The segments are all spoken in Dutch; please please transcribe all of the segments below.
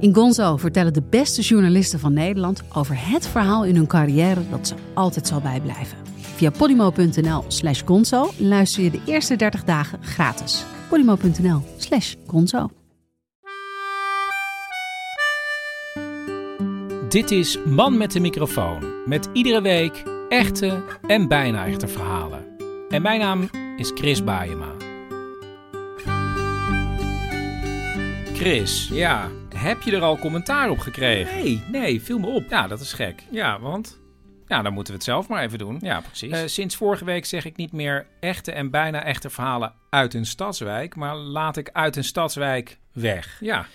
In Gonzo vertellen de beste journalisten van Nederland over het verhaal in hun carrière dat ze altijd zal bijblijven. Via podimo.nl slash gonzo luister je de eerste 30 dagen gratis. podimo.nl slash gonzo. Dit is Man met de microfoon. Met iedere week echte en bijna echte verhalen. En mijn naam is Chris Baayema. Chris, ja, heb je er al commentaar op gekregen? Nee, nee, viel me op. Ja, dat is gek. Ja, want? Ja, dan moeten we het zelf maar even doen. Ja, precies. Uh, sinds vorige week zeg ik niet meer echte en bijna echte verhalen uit een stadswijk, maar laat ik uit een stadswijk weg. Ja.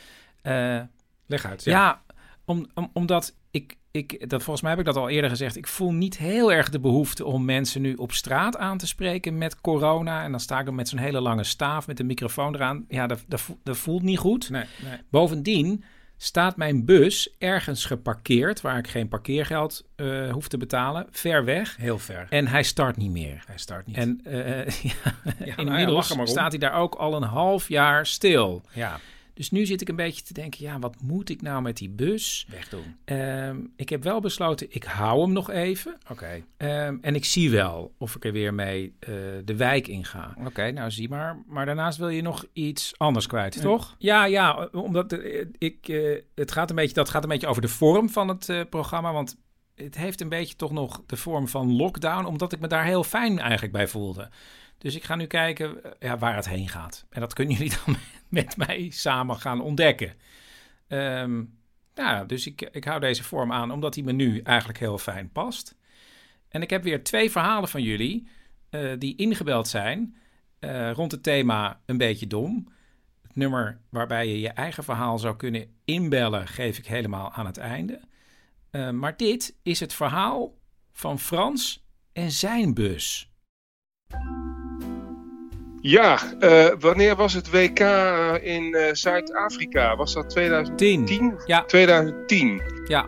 Uh, Leg uit. Ja, ja om, om, omdat ik, ik, dat, volgens mij heb ik dat al eerder gezegd. Ik voel niet heel erg de behoefte om mensen nu op straat aan te spreken met corona. En dan sta ik er met zo'n hele lange staaf met een microfoon eraan. Ja, dat, dat, dat voelt niet goed. Nee, nee. Bovendien staat mijn bus ergens geparkeerd waar ik geen parkeergeld uh, hoef te betalen, ver weg. Heel ver. En hij start niet meer. Hij start niet. En uh, ja, ja, inmiddels nou ja, staat hij daar ook al een half jaar stil. Ja. Dus nu zit ik een beetje te denken, ja, wat moet ik nou met die bus? Wegdoen. Um, ik heb wel besloten, ik hou hem nog even. Oké. Okay. Um, en ik zie wel of ik er weer mee uh, de wijk in ga. Oké, okay, nou zie maar. Maar daarnaast wil je nog iets anders kwijt, Nee. toch? Ja, ja, omdat uh, ik, uh, het gaat een beetje, dat gaat een beetje over de vorm van het uh, programma. Want het heeft een beetje toch nog de vorm van lockdown, omdat ik me daar heel fijn eigenlijk bij voelde. Dus ik ga nu kijken ja, waar het heen gaat. En dat kunnen jullie dan met mij samen gaan ontdekken. Um, nou, dus ik, ik hou deze vorm aan omdat hij me nu eigenlijk heel fijn past. En ik heb weer twee verhalen van jullie uh, die ingebeld zijn uh, rond het thema een beetje dom. Het nummer waarbij je je eigen verhaal zou kunnen inbellen geef ik helemaal aan het einde. Maar dit is het verhaal van Frans en zijn bus. Ja, uh, wanneer was het WK in uh, Zuid-Afrika? Was dat 2010? 10. Ja. 2010. Ja.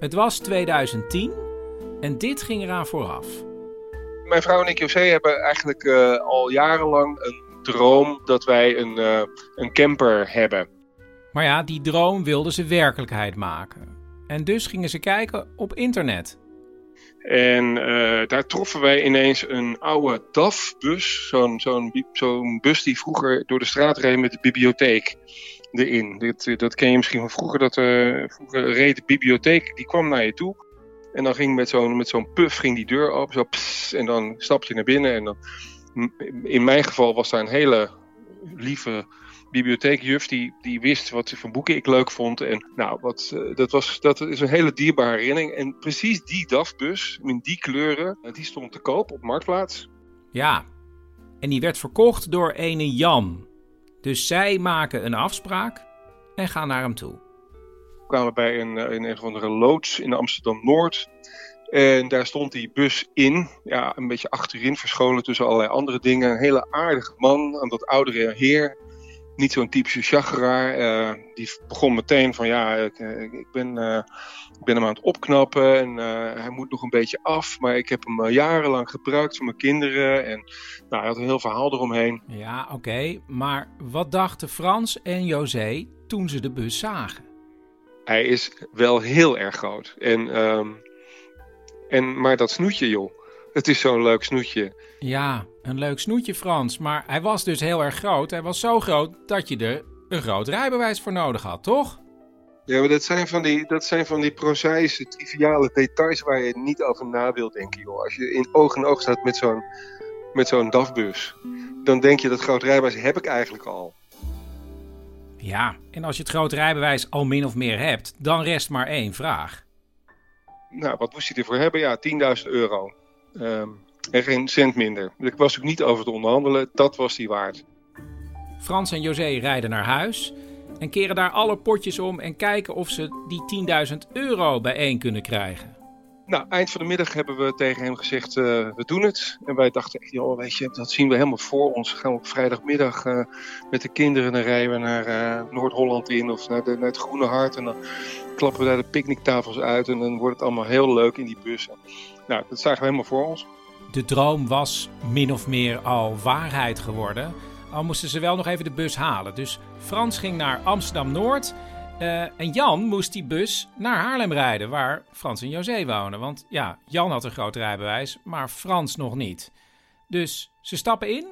Het was 2010 en dit ging eraan vooraf. Mijn vrouw en ik, José, hebben eigenlijk uh, al jarenlang een droom dat wij een, een camper hebben. Maar ja, die droom wilden ze werkelijkheid maken. En dus gingen ze kijken op internet. En uh, daar troffen wij ineens een oude DAF-bus. Zo'n zo'n zo'n bus die vroeger door de straat reed met de bibliotheek erin. Dit, dat ken je misschien van vroeger. Dat, uh, vroeger reed de bibliotheek, die kwam naar je toe. En dan ging met zo'n met zo'n puff ging die deur open. Zo pss, en dan stap je naar binnen. En dan, in mijn geval was daar een hele lieve bibliotheekjuf die, die wist wat voor boeken ik leuk vond. En nou, wat, uh, dat, was, dat is een hele dierbare herinnering. En precies die DAF-bus, in die kleuren, die stond te koop op Marktplaats. Ja, en die werd verkocht door ene Jan. Dus zij maken een afspraak en gaan naar hem toe. We kwamen bij een, in een of andere loods in Amsterdam-Noord. En daar stond die bus in, ja, een beetje achterin verscholen tussen allerlei andere dingen. Een hele aardige man, aan dat oudere heer niet zo'n typische chageraar. Uh, die begon meteen van ja, ik, ik, ben, uh, ik ben hem aan het opknappen en uh, hij moet nog een beetje af. Maar ik heb hem jarenlang gebruikt voor mijn kinderen. En nou, hij had een heel verhaal eromheen. Ja, oké. Okay. Maar wat dachten Frans en José toen ze de bus zagen? Hij is wel heel erg groot. En, um, en, maar dat snoetje joh. Het is zo'n leuk snoetje. Ja, een leuk snoetje Frans. Maar hij was dus heel erg groot. Hij was zo groot dat je er een groot rijbewijs voor nodig had, toch? Ja, maar dat zijn van die, dat zijn van die prozaïsche, triviale details waar je niet over na wilt denken, joh. Als je in oog in oog staat met zo'n, met zo'n DAF-bus, dan denk je dat groot rijbewijs heb ik eigenlijk al. Ja, en als je het grote rijbewijs al min of meer hebt, dan rest maar één vraag. Nou, wat moest hij ervoor hebben? Ja, 10.000 euro. Um, en geen cent minder. Ik was ook niet over te onderhandelen, dat was die waard. Frans en José rijden naar huis en keren daar alle potjes om en kijken of ze die 10.000 euro bijeen kunnen krijgen. Nou, eind van de middag hebben we tegen hem gezegd, uh, we doen het. En wij dachten echt, joh, weet je, dat zien we helemaal voor ons. Gaan we op vrijdagmiddag uh, met de kinderen, dan rijden we naar uh, Noord-Holland in of naar, de, naar, het Groene Hart. En dan klappen we daar de picknicktafels uit en dan wordt het allemaal heel leuk in die bus. Nou, dat zagen we helemaal voor ons. De droom was min of meer al waarheid geworden. Al moesten ze wel nog even de bus halen. Dus Frans ging naar Amsterdam-Noord uh, en Jan moest die bus naar Haarlem rijden, waar Frans en José wonen. Want ja, Jan had een groot rijbewijs, maar Frans nog niet. Dus ze stappen in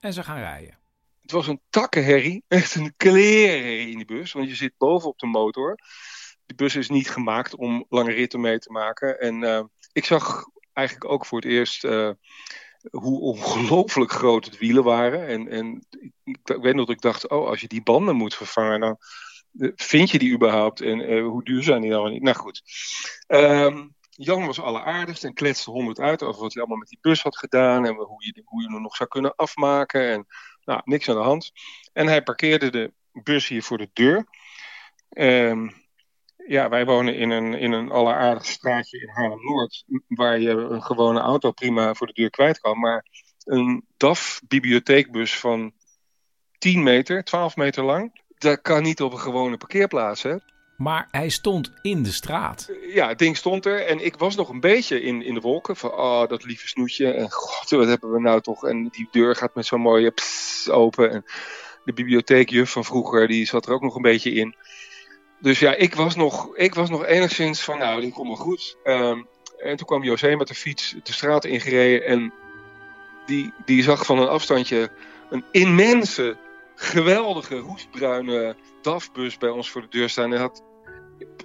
en ze gaan rijden. Het was een takkenherrie, echt een klerenherrie in die bus, want je zit boven op de motor. De bus is niet gemaakt om lange ritten mee te maken. En uh, ik zag eigenlijk ook voor het eerst uh, hoe ongelooflijk groot het wielen waren. En, en ik, weet nog dat ik dacht, oh, als je die banden moet vervangen, dan vind je die überhaupt en uh, hoe duur zijn die dan niet? Nou goed. Um, Jan was alleraardigst en kletste honderd uit over wat hij allemaal met die bus had gedaan en hoe je, hoe je hem nog zou kunnen afmaken. En nou, niks aan de hand. En hij parkeerde de bus hier voor de deur. Um, ja, wij wonen in een, in een alleraardig straatje in Haarlem-Noord, waar je een gewone auto prima voor de deur kwijt kan. Maar een DAF-bibliotheekbus van 10 meter, 12 meter lang, dat kan niet op een gewone parkeerplaats, hè? Maar hij stond in de straat. Ja, het ding stond er en ik was nog een beetje in, in de wolken. Van, oh, dat lieve snoetje. En god, wat hebben we nou toch. En die deur gaat met zo'n mooie pss open. En de bibliotheekjuf van vroeger, die zat er ook nog een beetje in. Dus ja, ik was nog, ik was nog enigszins van, nou, die komt wel goed. Um, en toen kwam José met de fiets de straat ingereden. En die, die zag van een afstandje een immense geweldige roestbruine DAF-bus bij ons voor de deur staan. En had,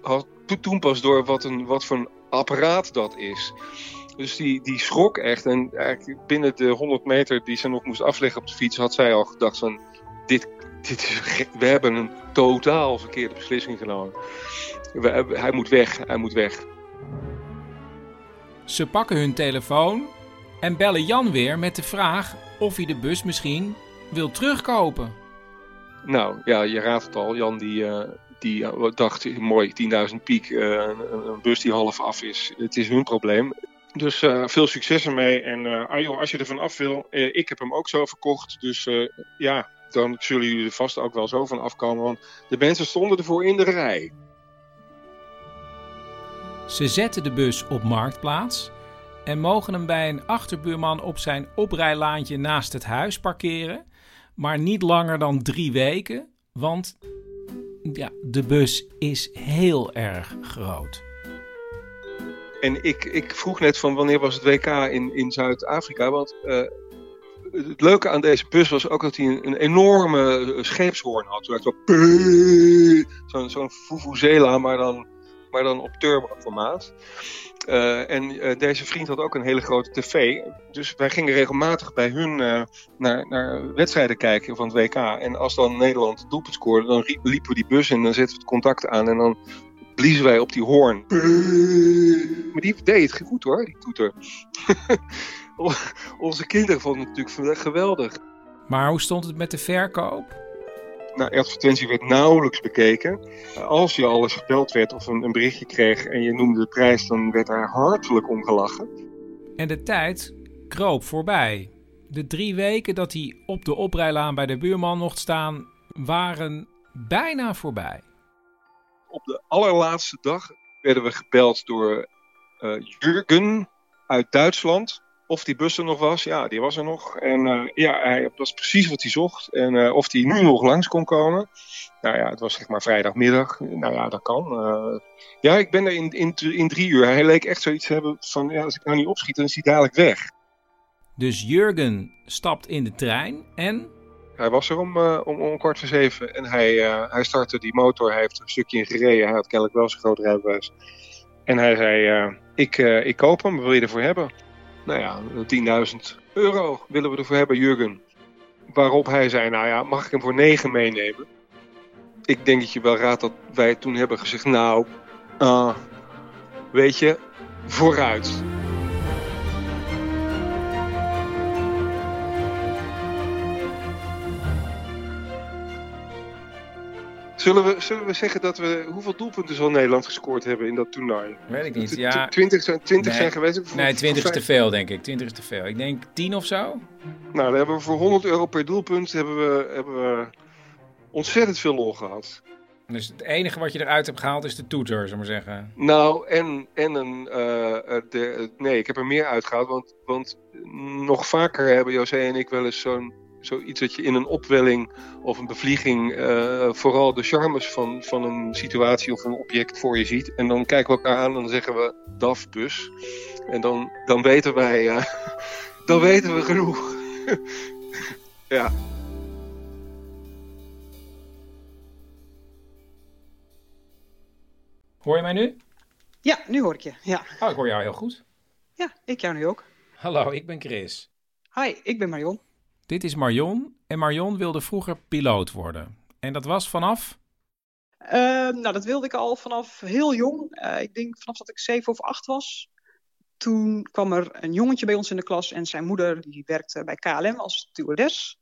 had toen pas door wat, een, wat voor een apparaat dat is. Dus die, die schrok echt. En eigenlijk binnen de 100 meter die ze nog moest afleggen op de fiets, had zij al gedacht van dit, dit is, we hebben een totaal verkeerde beslissing genomen. We, hij moet weg, hij moet weg. Ze pakken hun telefoon en bellen Jan weer met de vraag of hij de bus misschien wil terugkopen. Nou, ja, je raadt het al. Jan die, uh, die uh, dacht, mooi, 10.000 piek, uh, een, een, bus die half af is. Het is hun probleem. Dus veel succes ermee. En ah, joh, als je er van af wil, ik heb hem ook zo verkocht. Dus ja, dan zullen jullie er vast ook wel zo van afkomen. Want de mensen stonden ervoor in de rij. Ze zetten de bus op marktplaats en mogen hem bij een achterbuurman op zijn oprijlaantje naast het huis parkeren maar niet langer dan drie weken, want ja, de bus is heel erg groot. En ik, ik vroeg net van wanneer was het WK in, in Zuid-Afrika, want uh, het leuke aan deze bus was ook dat hij een, een enorme scheepshoorn had. Zo'n zo'n Vuvuzela, maar dan, maar dan op turbo-formaat. Uh, en uh, deze vriend had ook een hele grote tv. Dus wij gingen regelmatig bij hun uh, naar, naar, wedstrijden kijken van het WK. En als dan Nederland doelpunt scoorde, dan liepen we die bus in en dan zetten we het contact aan. En dan bliezen wij op die hoorn. Maar die deed het goed hoor, die toeter. Onze kinderen vonden het natuurlijk geweldig. Maar hoe stond het met de verkoop? nou, advertentie werd nauwelijks bekeken. Als je al eens gebeld werd of een, een berichtje kreeg en je noemde de prijs, dan werd daar hartelijk om gelachen. En de tijd kroop voorbij. De drie weken dat hij op de oprijlaan bij de buurman mocht staan, waren bijna voorbij. Op de allerlaatste dag werden we gebeld door uh, Jurgen uit Duitsland of die bus er nog was, ja, die was er nog. En uh, ja, hij was precies wat hij zocht. En uh, of hij nu nog langs kon komen. Nou ja, het was zeg maar vrijdagmiddag. Nou ja, dat kan. Uh, ja, ik ben er in, in, in drie uur. Hij leek echt zoiets te hebben van, ja, als ik nou niet opschiet, dan is hij dadelijk weg. Dus Jurgen stapt in de trein en... Hij was er om, om, om kwart voor zeven en hij, hij startte die motor. Hij heeft er een stukje in gereden. Hij had kennelijk wel zijn groot rijbewijs. En hij zei, ik, ik koop hem, wil je ervoor hebben? Nou ja, 10.000 euro willen we ervoor hebben, Jurgen. Waarop hij zei, nou ja, mag ik hem voor 9 meenemen? Ik denk dat je wel raadt dat wij toen hebben gezegd, nou, uh, weet je, vooruit. Zullen we, zullen we zeggen dat we... Hoeveel doelpunten zal Nederland gescoord hebben in dat toernooi? Weet ik niet, ja. 20 zijn, 20 Nee. zijn geweest? Nee, 20 is te veel, denk ik. 20 is te veel. Ik denk 10 of zo. Nou, dan hebben we voor 100 euro per doelpunt hebben we, hebben we ontzettend veel lol gehad. Dus het enige wat je eruit hebt gehaald is de toeter, zullen we maar zeggen. Nou, en, en een... eh, eh, de, nee, ik heb er meer uitgehaald, want, want nog vaker hebben José en ik wel eens zo'n zoiets dat je in een opwelling of een bevlieging eh, vooral de charmes van, van een situatie of een object voor je ziet. En dan kijken we elkaar aan en dan zeggen we DAF-bus. En dan, dan weten wij, eh, dan weten we genoeg. ja. Hoor je mij nu? Ja, nu hoor ik je. Ja. Oh, ik hoor jou heel goed. ja, ik jou nu ook. Hallo, ik ben Chris. Hi, ik ben Marion. Dit is Marion. En Marion wilde vroeger piloot worden. En dat was vanaf... Ehm, nou, dat wilde ik al vanaf heel jong. Eh, ik denk vanaf dat ik zeven of acht was. Toen kwam er een jongetje bij ons in de klas en zijn moeder die werkte bij KLM als stewardess.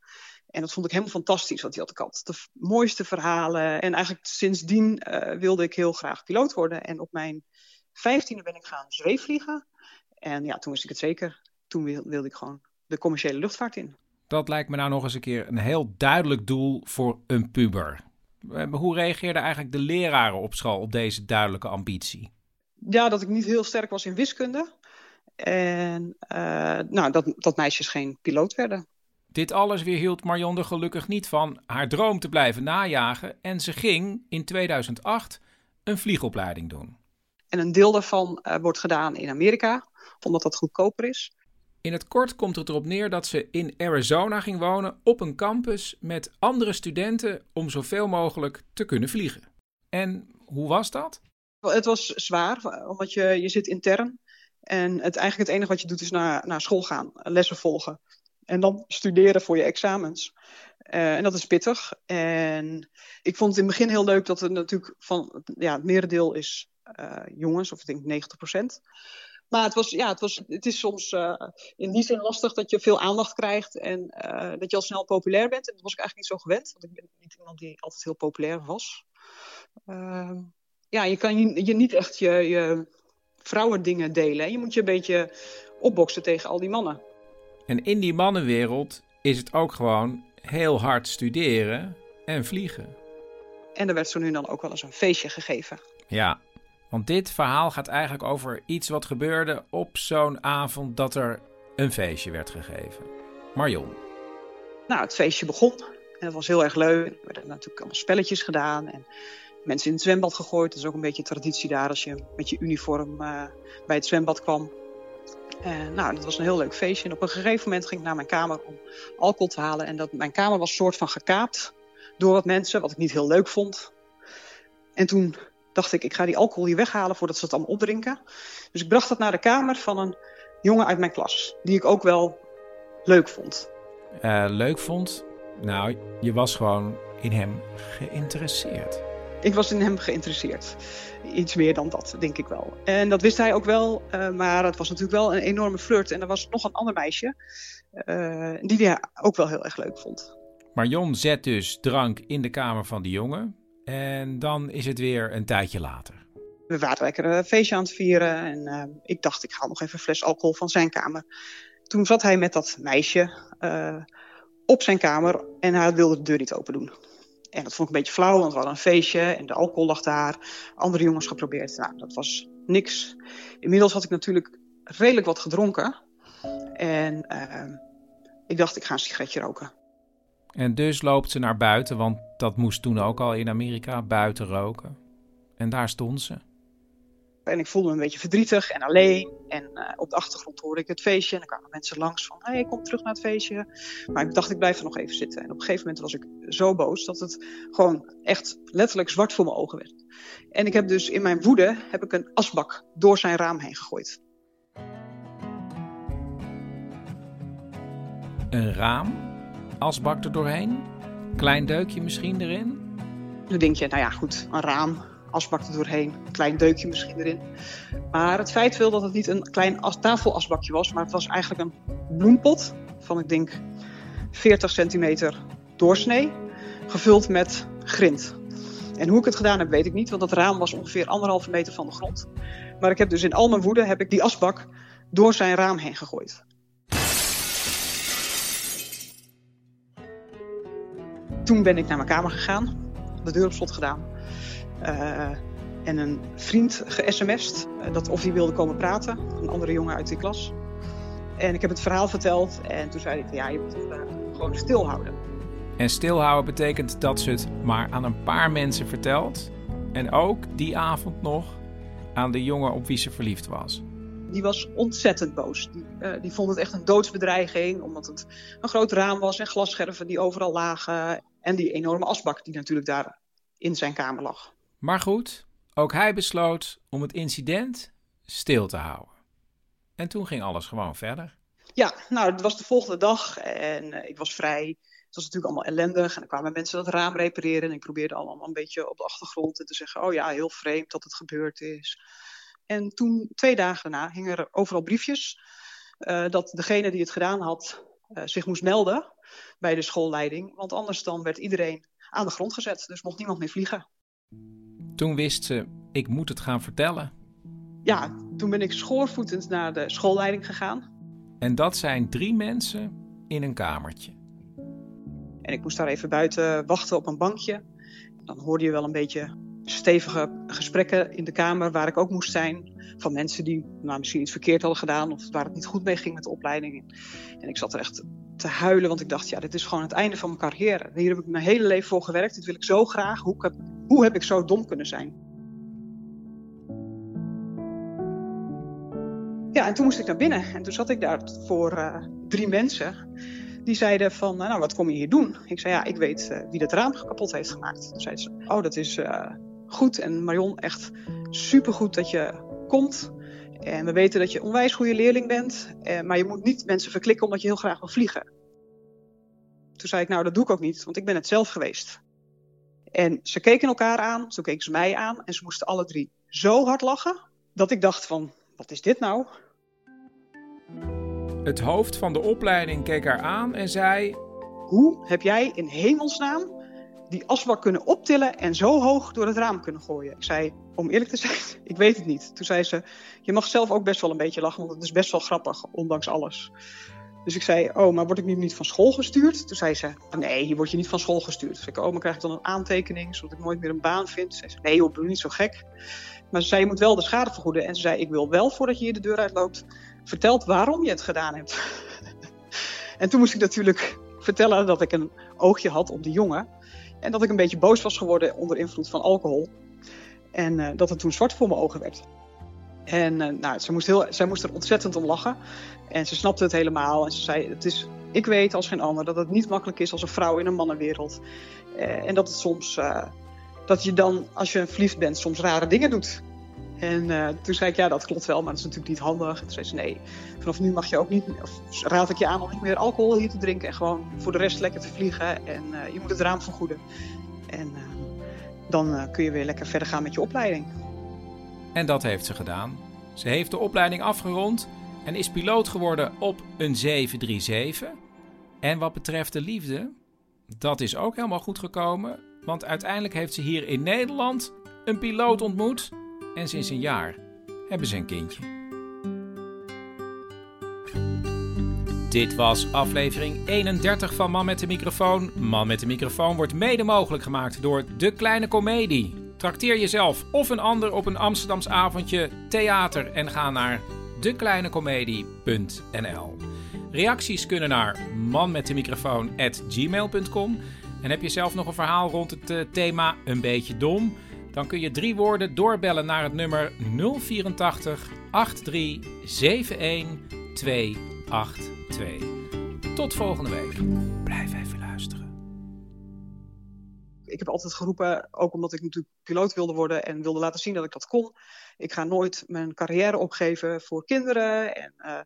En dat vond ik helemaal fantastisch, want die had ik de mooiste verhalen. En eigenlijk sindsdien eh, wilde ik heel graag piloot worden. En op mijn vijftiende ben ik gaan zweefvliegen. En ja, toen wist ik het zeker. Toen wil- wilde ik gewoon de commerciële luchtvaart in. Dat lijkt me nou nog eens een keer een heel duidelijk doel voor een puber. Eh, Hoe reageerden eigenlijk de leraren op school op deze duidelijke ambitie? ja, dat ik niet heel sterk was in wiskunde. En eh, nou, dat, dat meisjes geen piloot werden. Dit alles weerhield Marion er gelukkig niet van haar droom te blijven najagen en ze ging in 2008 een vliegopleiding doen. En een deel daarvan eh, wordt gedaan in Amerika, omdat dat goedkoper is. In het kort komt het erop neer dat ze in Arizona ging wonen op een campus met andere studenten om zoveel mogelijk te kunnen vliegen. En hoe was dat? Het was zwaar, omdat je, je zit intern. En het, eigenlijk het enige wat je doet is naar, naar school gaan, lessen volgen. En dan studeren voor je examens. Eh, en dat is pittig. En ik vond het in het begin heel leuk dat het natuurlijk van ja, het merendeel is eh, jongens, of ik denk 90 procent. Maar het, was, ja, het, was, het is soms eh, in die zin lastig dat je veel aandacht krijgt en eh, dat je al snel populair bent. En dat was ik eigenlijk niet zo gewend, want ik ben niet iemand die altijd heel populair was. Ehm, ja, je kan je, je niet echt je, je vrouwendingen delen. hè. Je moet je een beetje opboksen tegen al die mannen. En in die mannenwereld is het ook gewoon heel hard studeren en vliegen. En er werd zo nu dan ook wel eens een feestje gegeven. Ja, want dit verhaal gaat eigenlijk over iets wat gebeurde op zo'n avond dat er een feestje werd gegeven. Marion. Nou, het feestje begon. En dat was heel erg leuk. Er werden natuurlijk allemaal spelletjes gedaan. En mensen in het zwembad gegooid. Dat is ook een beetje traditie daar als je met je uniform eh, bij het zwembad kwam. En nou, dat was een heel leuk feestje. En op een gegeven moment ging ik naar mijn kamer om alcohol te halen. En dat, mijn kamer was soort van gekaapt door wat mensen, wat ik niet heel leuk vond. En toen dacht ik, ik ga die alcohol hier weghalen voordat ze het allemaal opdrinken. Dus ik bracht dat naar de kamer van een jongen uit mijn klas. Die ik ook wel leuk vond. Eh, leuk vond? Nou, je was gewoon in hem geïnteresseerd. Ik was in hem geïnteresseerd. Iets meer dan dat, denk ik wel. En dat wist hij ook wel, eh, maar het was natuurlijk wel een enorme flirt. En er was nog een ander meisje, eh, die hij ook wel heel erg leuk vond. Marion zet dus drank in de kamer van die jongen. En dan is het weer een tijdje later. We waren lekker een feestje aan het vieren en eh, ik dacht, ik haal nog even een fles alcohol van zijn kamer. Toen zat hij met dat meisje eh, op zijn kamer en hij wilde de deur niet open doen. En dat vond ik een beetje flauw, want we hadden een feestje en de alcohol lag daar. Andere jongens geprobeerd. Nou, dat was niks. Inmiddels had ik natuurlijk redelijk wat gedronken. En eh, ik dacht, ik ga een sigaretje roken. En dus loopt ze naar buiten, want dat moest toen ook al in Amerika, buiten roken. En daar stond ze. En ik voelde me een beetje verdrietig en alleen. En eh, op de achtergrond hoorde ik het feestje. En er kwamen mensen langs van, hé, hey, kom terug naar het feestje. Maar ik dacht, ik blijf er nog even zitten. En op een gegeven moment was ik zo boos dat het gewoon echt letterlijk zwart voor mijn ogen werd. En ik heb dus in mijn woede heb ik een asbak door zijn raam heen gegooid. Een raam, asbak er doorheen, klein deukje misschien erin. Nu denk je, nou ja, goed, een raam, asbak er doorheen, een klein deukje misschien erin. Maar het feit wil dat het niet een klein as tafelasbakje was, maar het was eigenlijk een bloempot van, ik denk, 40 centimeter doorsnee, gevuld met grind. En hoe ik het gedaan heb, weet ik niet, want dat raam was ongeveer anderhalve meter van de grond. Maar ik heb dus in al mijn woede heb ik die asbak door zijn raam heen gegooid. Toen ben ik naar mijn kamer gegaan, de deur op slot gedaan. Uh, en een vriend ge-sms'd uh, dat of hij wilde komen praten, een andere jongen uit die klas. En ik heb het verhaal verteld en toen zei hij: Ja, je moet het uh, gewoon stilhouden. En stilhouden betekent dat ze het maar aan een paar mensen vertelt. En ook die avond nog aan de jongen op wie ze verliefd was. Die was ontzettend boos. Die, uh, die vond het echt een doodsbedreiging, omdat het een groot raam was en glasscherven die overal lagen. En die enorme asbak die natuurlijk daar in zijn kamer lag. Maar goed, ook hij besloot om het incident stil te houden. En toen ging alles gewoon verder. Ja, nou, het was de volgende dag en uh, ik was vrij. Het was natuurlijk allemaal ellendig. En dan kwamen mensen dat raam repareren. En ik probeerde allemaal een beetje op de achtergrond te zeggen: Oh ja, heel vreemd dat het gebeurd is. En toen, twee dagen daarna, hingen er overal briefjes. Uh, dat degene die het gedaan had uh, zich moest melden bij de schoolleiding. Want anders dan werd iedereen aan de grond gezet. Dus mocht niemand meer vliegen. Toen wist ze: Ik moet het gaan vertellen. Ja, toen ben ik schoorvoetend naar de schoolleiding gegaan. En dat zijn drie mensen in een kamertje. En ik moest daar even buiten wachten op een bankje. Dan hoorde je wel een beetje stevige gesprekken in de kamer waar ik ook moest zijn. Van mensen die nou, misschien iets verkeerd hadden gedaan of waar het niet goed mee ging met de opleiding. En ik zat er echt te huilen, want ik dacht, ja, dit is gewoon het einde van mijn carrière. Hier heb ik mijn hele leven voor gewerkt. Dit wil ik zo graag. Hoe heb, hoe heb ik zo dom kunnen zijn? Ja, en toen moest ik naar binnen. En toen zat ik daar voor uh, drie mensen. Die zeiden van, nou, wat kom je hier doen? Ik zei, ja, ik weet uh, wie dat raam kapot heeft gemaakt. Toen zeiden ze, oh, dat is uh, goed. En Marion, echt supergoed dat je komt. En we weten dat je onwijs goede leerling bent. maar je moet niet mensen verklikken omdat je heel graag wil vliegen. Toen zei ik, nou, dat doe ik ook niet, want ik ben het zelf geweest. En ze keken elkaar aan, toen keken ze mij aan. En ze moesten alle drie zo hard lachen, dat ik dacht van, wat is dit nou? Het hoofd van de opleiding keek haar aan en zei: Hoe heb jij in hemelsnaam die asbak kunnen optillen en zo hoog door het raam kunnen gooien? Ik zei: Om eerlijk te zijn, ik weet het niet. Toen zei ze: Je mag zelf ook best wel een beetje lachen, want het is best wel grappig, ondanks alles. Dus ik zei: Oh, maar word ik nu niet van school gestuurd? Toen zei ze: Nee, hier word je niet van school gestuurd. Toen zei ik: Oh, maar krijg ik dan een aantekening zodat ik nooit meer een baan vind? Toen zei ze: Nee, joh, doe niet zo gek. Maar ze zei: Je moet wel de schade vergoeden. En ze zei: Ik wil wel voordat je hier de deur uitloopt verteld waarom je het gedaan hebt. en toen moest ik natuurlijk vertellen dat ik een oogje had op die jongen. En dat ik een beetje boos was geworden onder invloed van alcohol. En uh, dat het toen zwart voor mijn ogen werd. En uh, nou, ze moest, heel, zij moest er ontzettend om lachen. En ze snapte het helemaal. En ze zei: het is, Ik weet als geen ander dat het niet makkelijk is als een vrouw in een mannenwereld. Uh, en dat het soms. dat je dan, als je verliefd bent, soms rare dingen doet. En uh, toen zei ik, ja, dat klopt wel, maar dat is natuurlijk niet handig. En toen zei ze, nee, vanaf nu mag je ook niet, of raad ik je aan om niet meer alcohol hier te drinken. En gewoon voor de rest lekker te vliegen. En uh, je moet het raam vergoeden. En uh, dan kun je weer lekker verder gaan met je opleiding. En dat heeft ze gedaan. Ze heeft de opleiding afgerond en is piloot geworden op een 737. En wat betreft de liefde, dat is ook helemaal goed gekomen. Want uiteindelijk heeft ze hier in Nederland een piloot ontmoet en sinds een jaar hebben ze een kindje. Dit was aflevering 31 van Man met de microfoon. Man met de microfoon wordt mede mogelijk gemaakt door De Kleine Comedie. Trakteer jezelf of een ander op een Amsterdams avondje theater en ga naar dekleinecomedie.nl. Reacties kunnen naar manmetdemicrofoon@gmail.com. En heb je zelf nog een verhaal rond het uh, thema een beetje dom? Dan kun je drie woorden doorbellen naar het nummer 084 83 71 282. Tot volgende week. Blijf even luisteren. Ik heb altijd geroepen, ook omdat ik natuurlijk piloot wilde worden en wilde laten zien dat ik dat kon. Ik ga nooit mijn carrière opgeven voor kinderen. En uh,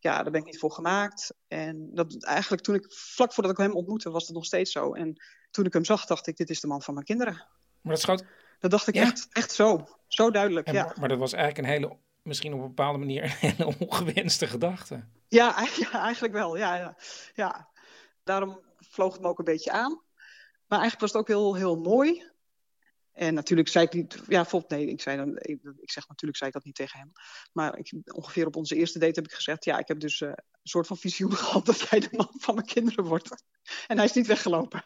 ja, daar ben ik niet voor gemaakt. En dat eigenlijk toen ik, vlak voordat ik hem ontmoette, was het nog steeds zo. En toen ik hem zag, dacht ik, dit is de man van mijn kinderen. Maar dat schoot dat dacht ik ja. echt, echt zo. Zo duidelijk, en, ja. Maar, maar, dat was eigenlijk een hele, misschien op een bepaalde manier, een hele ongewenste gedachte. Ja, ja eigenlijk wel. Ja, ja, ja. Daarom vloog het me ook een beetje aan. Maar eigenlijk was het ook heel, heel mooi. En natuurlijk zei ik niet, ja, volgens, nee, ik, zei dan, ik, ik, zeg natuurlijk zei ik dat niet tegen hem. Maar ik, ongeveer op onze eerste date heb ik gezegd, ja, ik heb dus uh, een soort van visioen gehad dat jij de man van mijn kinderen wordt. En hij is niet weggelopen.